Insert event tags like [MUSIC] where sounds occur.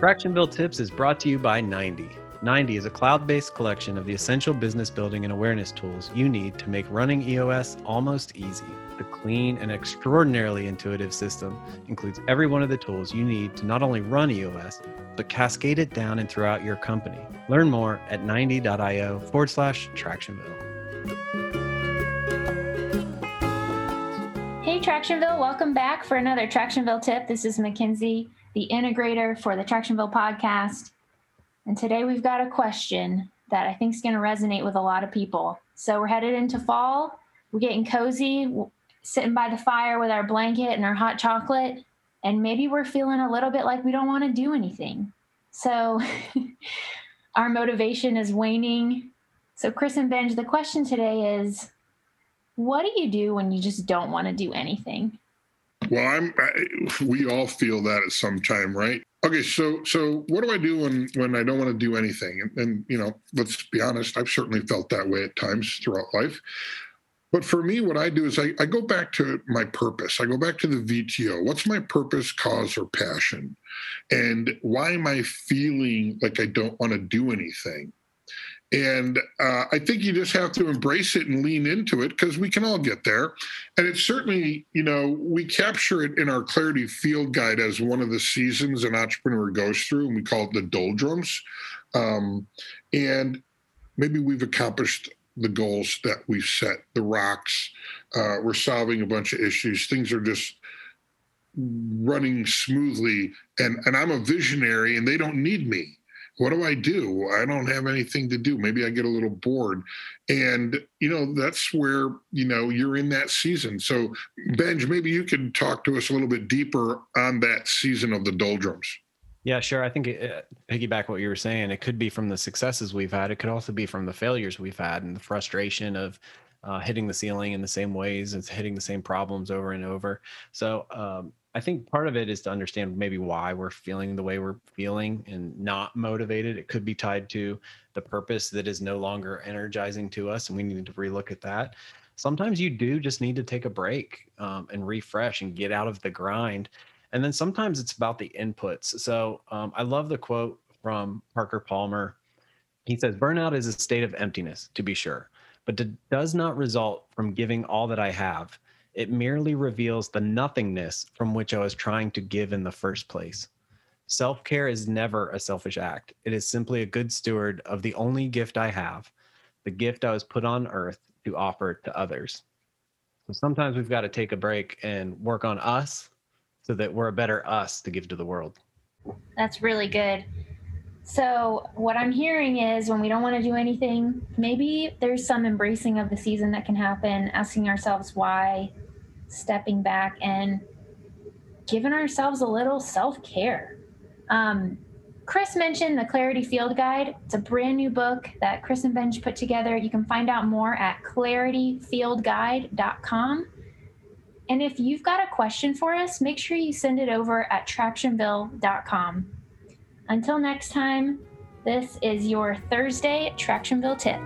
Tractionville Tips is brought to you by 90. 90 is a cloud based collection of the essential business building and awareness tools you need to make running EOS almost easy. The clean and extraordinarily intuitive system includes every one of the tools you need to not only run EOS, but cascade it down and throughout your company. Learn more at 90.io forward slash Tractionville. Hey, Tractionville, welcome back for another Tractionville tip. This is Mackenzie the integrator for the Tractionville podcast. And today we've got a question that I think is going to resonate with a lot of people. So we're headed into fall. We're getting cozy, sitting by the fire with our blanket and our hot chocolate. And maybe we're feeling a little bit like we don't want to do anything. So [LAUGHS] our motivation is waning. So, Chris and Benj, the question today is what do you do when you just don't want to do anything? Well, I'm. I, we all feel that at some time, right? Okay, so so what do I do when when I don't want to do anything? And, and you know, let's be honest, I've certainly felt that way at times throughout life. But for me, what I do is I, I go back to my purpose. I go back to the VTO. What's my purpose, cause, or passion? And why am I feeling like I don't want to do anything? And uh, I think you just have to embrace it and lean into it because we can all get there. And it's certainly, you know, we capture it in our Clarity Field Guide as one of the seasons an entrepreneur goes through, and we call it the doldrums. Um, and maybe we've accomplished the goals that we've set, the rocks. Uh, we're solving a bunch of issues. Things are just running smoothly. And, and I'm a visionary, and they don't need me what do I do? I don't have anything to do. Maybe I get a little bored. And, you know, that's where, you know, you're in that season. So, Benj, maybe you could talk to us a little bit deeper on that season of the doldrums. Yeah, sure. I think uh, piggyback what you were saying. It could be from the successes we've had. It could also be from the failures we've had and the frustration of uh, hitting the ceiling in the same ways It's hitting the same problems over and over. So um, I think part of it is to understand maybe why we're feeling the way we're feeling and not motivated. It could be tied to the purpose that is no longer energizing to us, and we need to relook at that. Sometimes you do just need to take a break um, and refresh and get out of the grind. And then sometimes it's about the inputs. So um, I love the quote from Parker Palmer. He says, Burnout is a state of emptiness, to be sure, but it does not result from giving all that I have it merely reveals the nothingness from which I was trying to give in the first place. Self care is never a selfish act. It is simply a good steward of the only gift I have, the gift I was put on earth to offer to others. So sometimes we've got to take a break and work on us so that we're a better us to give to the world. That's really good. So, what I'm hearing is when we don't want to do anything, maybe there's some embracing of the season that can happen, asking ourselves why, stepping back, and giving ourselves a little self care. Um, Chris mentioned the Clarity Field Guide. It's a brand new book that Chris and Benj put together. You can find out more at clarityfieldguide.com. And if you've got a question for us, make sure you send it over at tractionville.com. Until next time, this is your Thursday Tractionville tip.